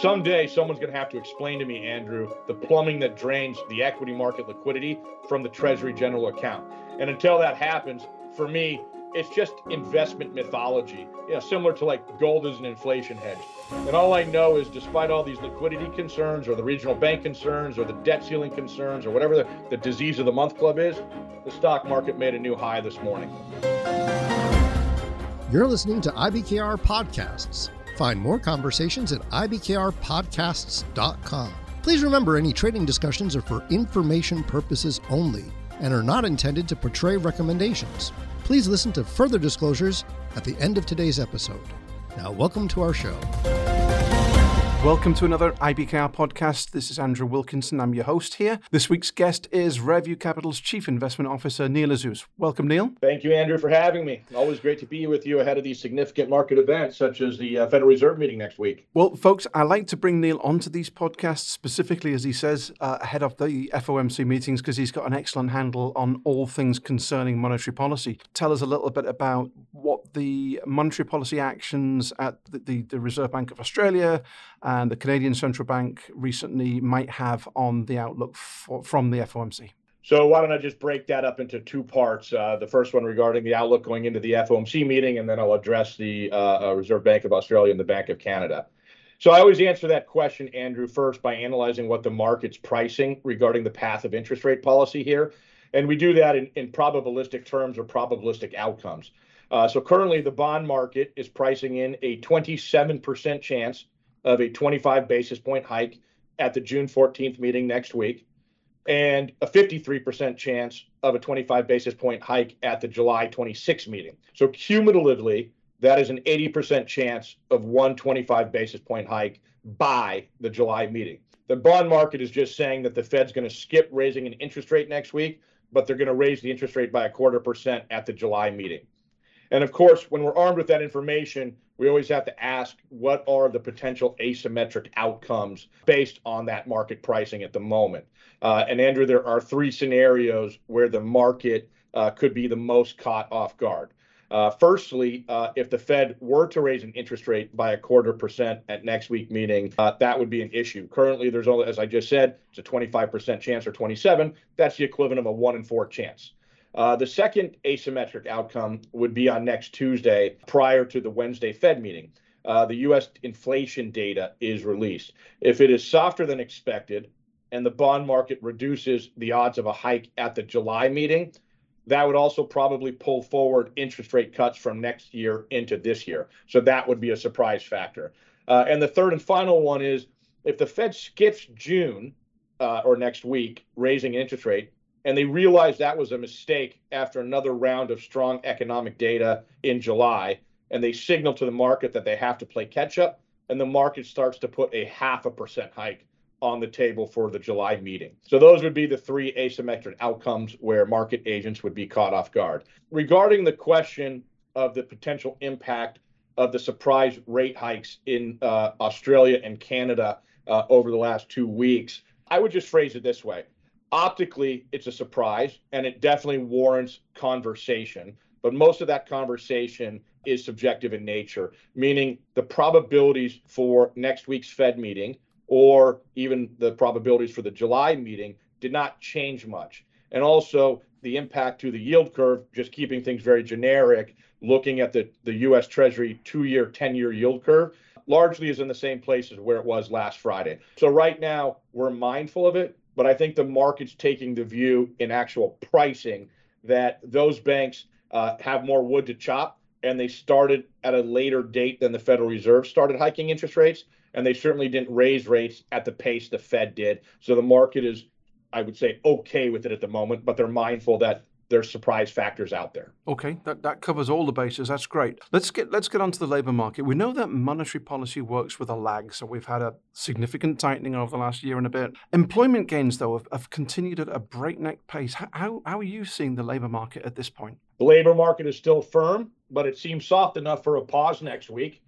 Someday, someone's going to have to explain to me, Andrew, the plumbing that drains the equity market liquidity from the Treasury General account. And until that happens, for me, it's just investment mythology, you know, similar to like gold as an inflation hedge. And all I know is despite all these liquidity concerns or the regional bank concerns or the debt ceiling concerns or whatever the, the disease of the month club is, the stock market made a new high this morning. You're listening to IBKR Podcasts. Find more conversations at ibkrpodcasts.com. Please remember any trading discussions are for information purposes only and are not intended to portray recommendations. Please listen to further disclosures at the end of today's episode. Now, welcome to our show. Welcome to another IBKR podcast. This is Andrew Wilkinson. I'm your host here. This week's guest is Rareview Capital's Chief Investment Officer, Neil Azous. Welcome, Neil. Thank you, Andrew, for having me. Always great to be with you ahead of these significant market events, such as the uh, Federal Reserve meeting next week. Well, folks, I like to bring Neil onto these podcasts, specifically, as he says, uh, ahead of the FOMC meetings, because he's got an excellent handle on all things concerning monetary policy. Tell us a little bit about what the monetary policy actions at the, the, the Reserve Bank of Australia and the Canadian Central Bank recently might have on the outlook for, from the FOMC? So why don't I just break that up into two parts? Uh, the first one regarding the outlook going into the FOMC meeting, and then I'll address the uh, uh, Reserve Bank of Australia and the Bank of Canada. So I always answer that question, Andrew, first by analyzing what the market's pricing regarding the path of interest rate policy here. And we do that in, in probabilistic terms or probabilistic outcomes. Uh, so currently, the bond market is pricing in a 27% chance of a 25 basis point hike at the June 14th meeting next week, and a 53% chance of a 25 basis point hike at the July 26th meeting. So cumulatively, that is an 80% chance of one 25 basis point hike by the July meeting. The bond market is just saying that the Fed's going to skip raising an interest rate next week, but they're going to raise the interest rate by a quarter percent at the July meeting. And of course, when we're armed with that information, we always have to ask what are the potential asymmetric outcomes based on that market pricing at the moment. Uh, and Andrew, there are three scenarios where the market uh, could be the most caught off guard. Uh, firstly, uh, if the Fed were to raise an interest rate by a quarter percent at next week meeting, uh, that would be an issue. Currently, there's only, as I just said, it's a 25% chance or 27. That's the equivalent of a one in four chance. Uh, the second asymmetric outcome would be on next Tuesday prior to the Wednesday Fed meeting. Uh, the U.S. inflation data is released. If it is softer than expected and the bond market reduces the odds of a hike at the July meeting, that would also probably pull forward interest rate cuts from next year into this year. So that would be a surprise factor. Uh, and the third and final one is if the Fed skips June uh, or next week raising interest rate, and they realized that was a mistake after another round of strong economic data in July. And they signal to the market that they have to play catch up. And the market starts to put a half a percent hike on the table for the July meeting. So those would be the three asymmetric outcomes where market agents would be caught off guard. Regarding the question of the potential impact of the surprise rate hikes in uh, Australia and Canada uh, over the last two weeks, I would just phrase it this way optically it's a surprise and it definitely warrants conversation. But most of that conversation is subjective in nature meaning the probabilities for next week's fed meeting or even the probabilities for the july meeting did not change much. And also the impact to the yield curve just keeping things very generic looking at the, the us treasury two-year 10-year yield curve largely is in the same place as where it was last friday. So right now we're mindful of it but I think the market's taking the view in actual pricing that those banks uh, have more wood to chop and they started at a later date than the Federal Reserve started hiking interest rates. And they certainly didn't raise rates at the pace the Fed did. So the market is, I would say, okay with it at the moment, but they're mindful that there's surprise factors out there. Okay, that, that covers all the bases. That's great. Let's get let's get onto the labor market. We know that monetary policy works with a lag, so we've had a significant tightening over the last year and a bit. Employment gains, though, have, have continued at a breakneck pace. How, how are you seeing the labor market at this point? The labor market is still firm, but it seems soft enough for a pause next week.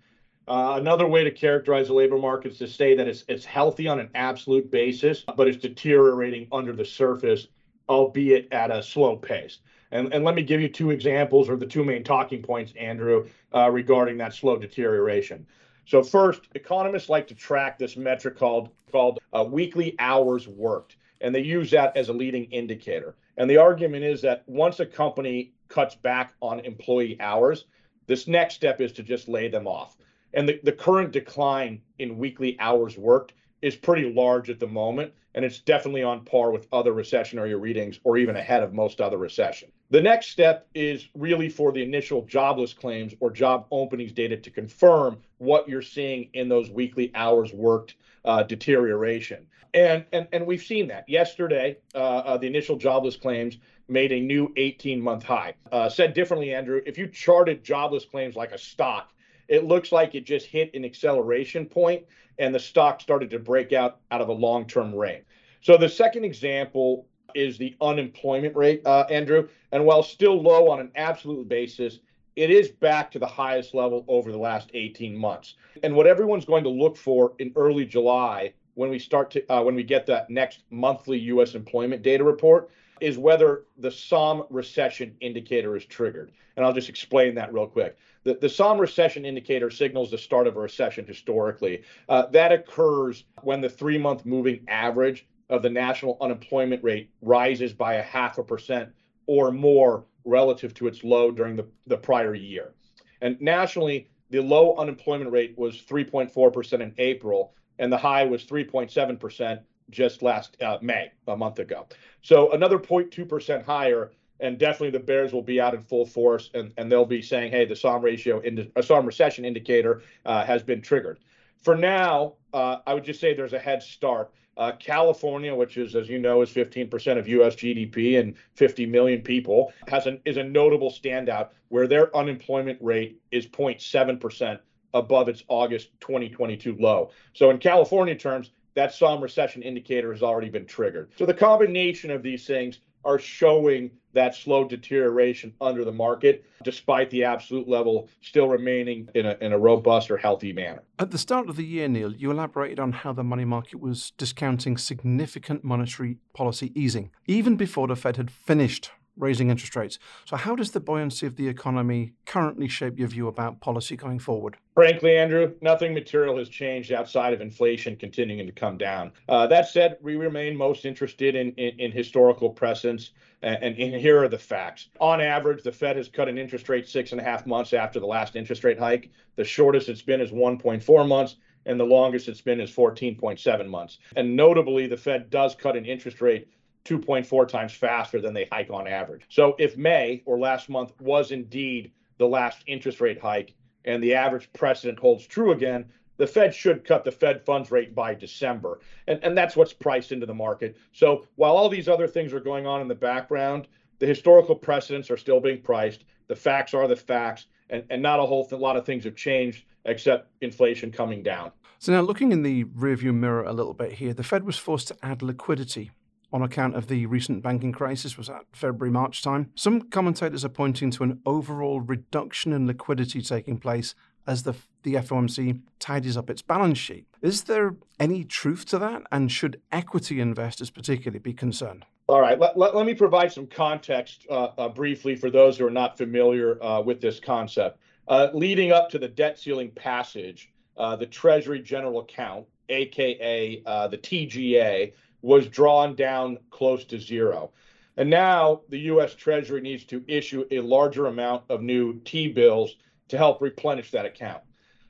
Uh, another way to characterize the labor market is to say that it's, it's healthy on an absolute basis, but it's deteriorating under the surface albeit at a slow pace. And, and let me give you two examples or the two main talking points, Andrew, uh, regarding that slow deterioration. So first, economists like to track this metric called called uh, weekly hours worked, and they use that as a leading indicator. And the argument is that once a company cuts back on employee hours, this next step is to just lay them off. And the, the current decline in weekly hours worked is pretty large at the moment, and it's definitely on par with other recessionary readings or even ahead of most other recessions. The next step is really for the initial jobless claims or job openings data to confirm what you're seeing in those weekly hours worked uh, deterioration. And, and, and we've seen that. Yesterday, uh, uh, the initial jobless claims made a new 18 month high. Uh, said differently, Andrew, if you charted jobless claims like a stock, it looks like it just hit an acceleration point and the stock started to break out out of a long term range. So the second example is the unemployment rate, uh, Andrew. And while still low on an absolute basis, it is back to the highest level over the last 18 months. And what everyone's going to look for in early July when we start to uh, when we get that next monthly U.S. employment data report is whether the Sahm recession indicator is triggered. And I'll just explain that real quick. The, the Sahm recession indicator signals the start of a recession historically. Uh, that occurs when the three month moving average of the national unemployment rate rises by a half a percent or more relative to its low during the, the prior year. And nationally, the low unemployment rate was 3.4% in April, and the high was 3.7% just last uh, May, a month ago. So another 0.2% higher, and definitely the Bears will be out in full force, and, and they'll be saying, hey, the Sahm ratio, in a Sahm recession indicator uh, has been triggered. For now, uh, I would just say there's a head start. Uh, California, which is, as you know, is 15% of U.S. GDP and 50 million people, has an is a notable standout where their unemployment rate is 0.7% above its August 2022 low. So in California terms, that Sahm recession indicator has already been triggered. So the combination of these things are showing that slow deterioration under the market, despite the absolute level still remaining in a, in a robust or healthy manner. At the start of the year, Neil, you elaborated on how the money market was discounting significant monetary policy easing, even before the Fed had finished raising interest rates. So, how does the buoyancy of the economy currently shape your view about policy going forward? Frankly, Andrew, nothing material has changed outside of inflation continuing to come down. Uh, that said, we remain most interested in, in, in historical precedents, and, and, here are the facts. On average, the Fed has cut an interest rate six and a half months after the last interest rate hike. The shortest it's been is 1.4 months and the longest it's been is 14.7 months. And notably, the Fed does cut an interest rate 2.4 times faster than they hike on average. So if May or last month was indeed the last interest rate hike and the average precedent holds true again, the Fed should cut the Fed funds rate by December. And, and that's what's priced into the market. So while all these other things are going on in the background, the historical precedents are still being priced. The facts are the facts, and, and not a whole th- lot of things have changed except inflation coming down. So now looking in the rearview mirror a little bit here, the Fed was forced to add liquidity on account of the recent banking crisis was at February March time. Some commentators are pointing to an overall reduction in liquidity taking place as the the FOMC tidies up its balance sheet. Is there any truth to that? And should equity investors particularly be concerned? All right, let, let, let me provide some context uh, uh, briefly for those who are not familiar uh, with this concept. Uh, leading up to the debt ceiling passage, uh, the Treasury General Account, aka uh, the TGA, was drawn down close to zero. And now the US Treasury needs to issue a larger amount of new T bills to help replenish that account.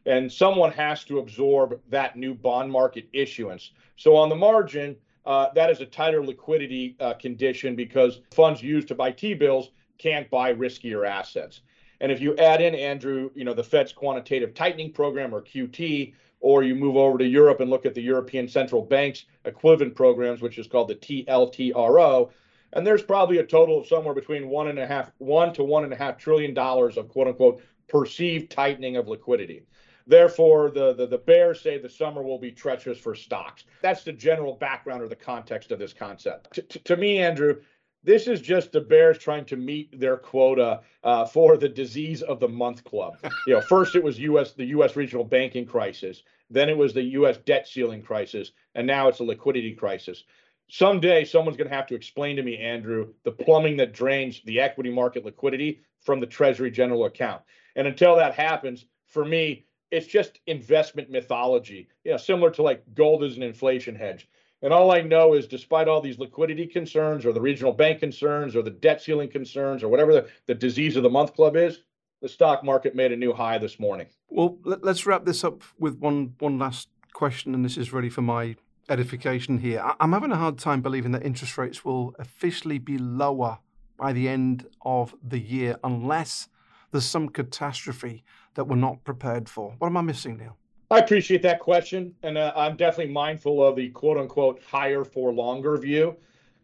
And someone has to absorb that new bond market issuance. So, on the margin, uh, that is a tighter liquidity uh, condition because funds used to buy T bills can't buy riskier assets. And if you add in, Andrew, you know, the Fed's quantitative tightening program or QT, or you move over to Europe and look at the European Central Bank's equivalent programs, which is called the TLTRO. And there's probably a total of somewhere between one and a half, one to one and a half trillion dollars of quote unquote perceived tightening of liquidity. Therefore, the, the, the bears say the summer will be treacherous for stocks. That's the general background or the context of this concept. to, to me, Andrew, this is just the Bears trying to meet their quota uh, for the disease of the month club. You know, first it was U.S. the U.S. regional banking crisis, then it was the U.S. debt ceiling crisis, and now it's a liquidity crisis. Someday, someone's going to have to explain to me, Andrew, the plumbing that drains the equity market liquidity from the Treasury general account. And until that happens, for me, it's just investment mythology, you know, similar to like gold is an inflation hedge. And all I know is, despite all these liquidity concerns, or the regional bank concerns, or the debt ceiling concerns, or whatever the, the disease of the month club is, the stock market made a new high this morning. Well, let, us wrap this up with one one last question, and this is really for my edification here. I, I'm having a hard time believing that interest rates will officially be lower by the end of the year unless there's some catastrophe that we're not prepared for. What am I missing, Neil? I appreciate that question, and uh, I'm definitely mindful of the quote unquote higher for longer view.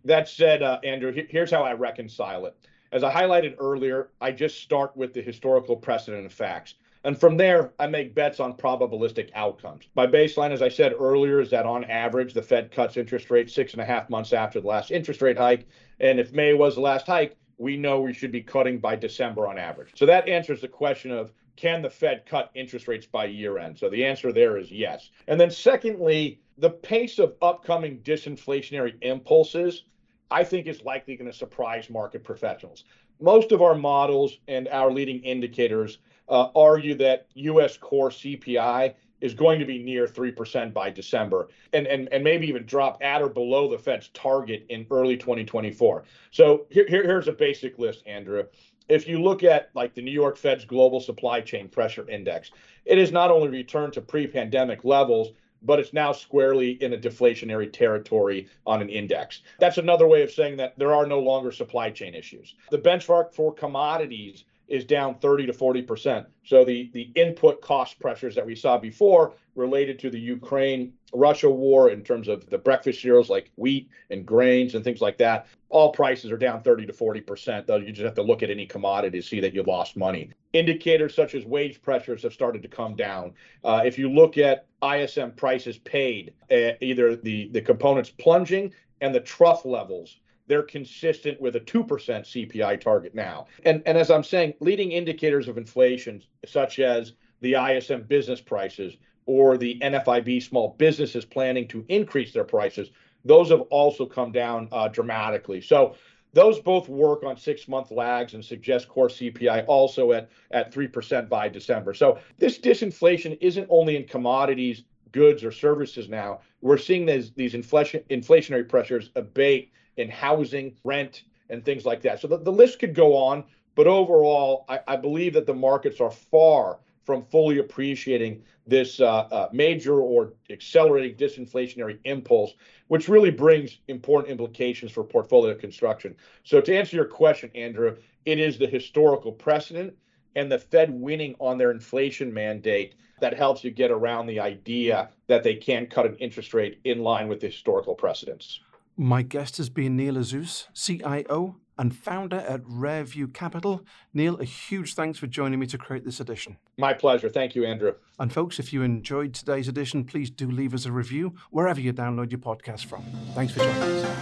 That said, uh, Andrew, here's how I reconcile it. As I highlighted earlier, I just start with the historical precedent of facts. And from there, I make bets on probabilistic outcomes. My baseline, as I said earlier, is that on average, the Fed cuts interest rates six and a half months after the last interest rate hike. And if May was the last hike, we know we should be cutting by December on average. So that answers the question of can the Fed cut interest rates by year end? So the answer there is yes. And then, secondly, the pace of upcoming disinflationary impulses, I think, is likely going to surprise market professionals. Most of our models and our leading indicators uh, argue that U.S. core CPI is going to be near 3% by December and, and, and maybe even drop at or below the Fed's target in early 2024. So here, here, here's a basic list, Andrew if you look at like the New York Fed's global supply chain pressure index, it has not only returned to pre-pandemic levels, but it's now squarely in a deflationary territory on an index. That's another way of saying that there are no longer supply chain issues. The benchmark for commodities is down 30 to 40 percent. So the the input cost pressures that we saw before related to the Ukraine Russia war in terms of the breakfast cereals like wheat and grains and things like that, all prices are down 30 to 40 percent. Though you just have to look at any commodity to see that you lost money. Indicators such as wage pressures have started to come down. Uh, if you look at ISM prices paid, uh, either the the components plunging and the trough levels they're consistent with a 2% CPI target now. And, and as I'm saying, leading indicators of inflation, such as the ISM business prices or the NFIB small businesses planning to increase their prices, those have also come down uh, dramatically. So those both work on six month lags and suggest core CPI also at, at 3% by December. So this disinflation isn't only in commodities, goods, or services now. We're seeing these, these inflation, inflationary pressures abate in housing, rent, and things like that. So the, the list could go on, but overall, I, I believe that the markets are far from fully appreciating this uh, uh, major or accelerating disinflationary impulse, which really brings important implications for portfolio construction. So, to answer your question, Andrew, it is the historical precedent and the Fed winning on their inflation mandate that helps you get around the idea that they can cut an interest rate in line with the historical precedents. My guest has been Neil Azous, CIO and founder at Rareview Capital. Neil, a huge thanks for joining me to create this edition. My pleasure. Thank you, Andrew. And folks, if you enjoyed today's edition, please do leave us a review wherever you download your podcast from. Thanks for joining us.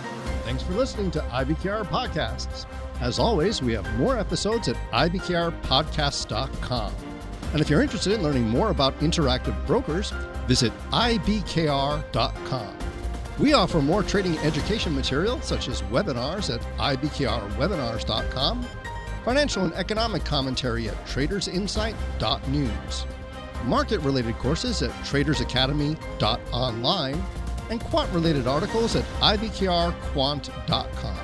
Thanks for listening to IBKR Podcasts. As always, we have more episodes at ibkrpodcasts.com. And if you're interested in learning more about interactive brokers, visit ibkr.com. We offer more trading education material, such as webinars at ibkrwebinars.com, financial and economic commentary at tradersinsight.news, market related courses at tradersacademy.online, and quant related articles at ibkrquant.com.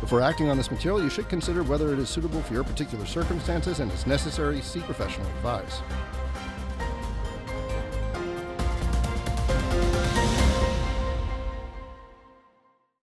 Before acting on this material, you should consider whether it is suitable for your particular circumstances and, as necessary, seek professional advice.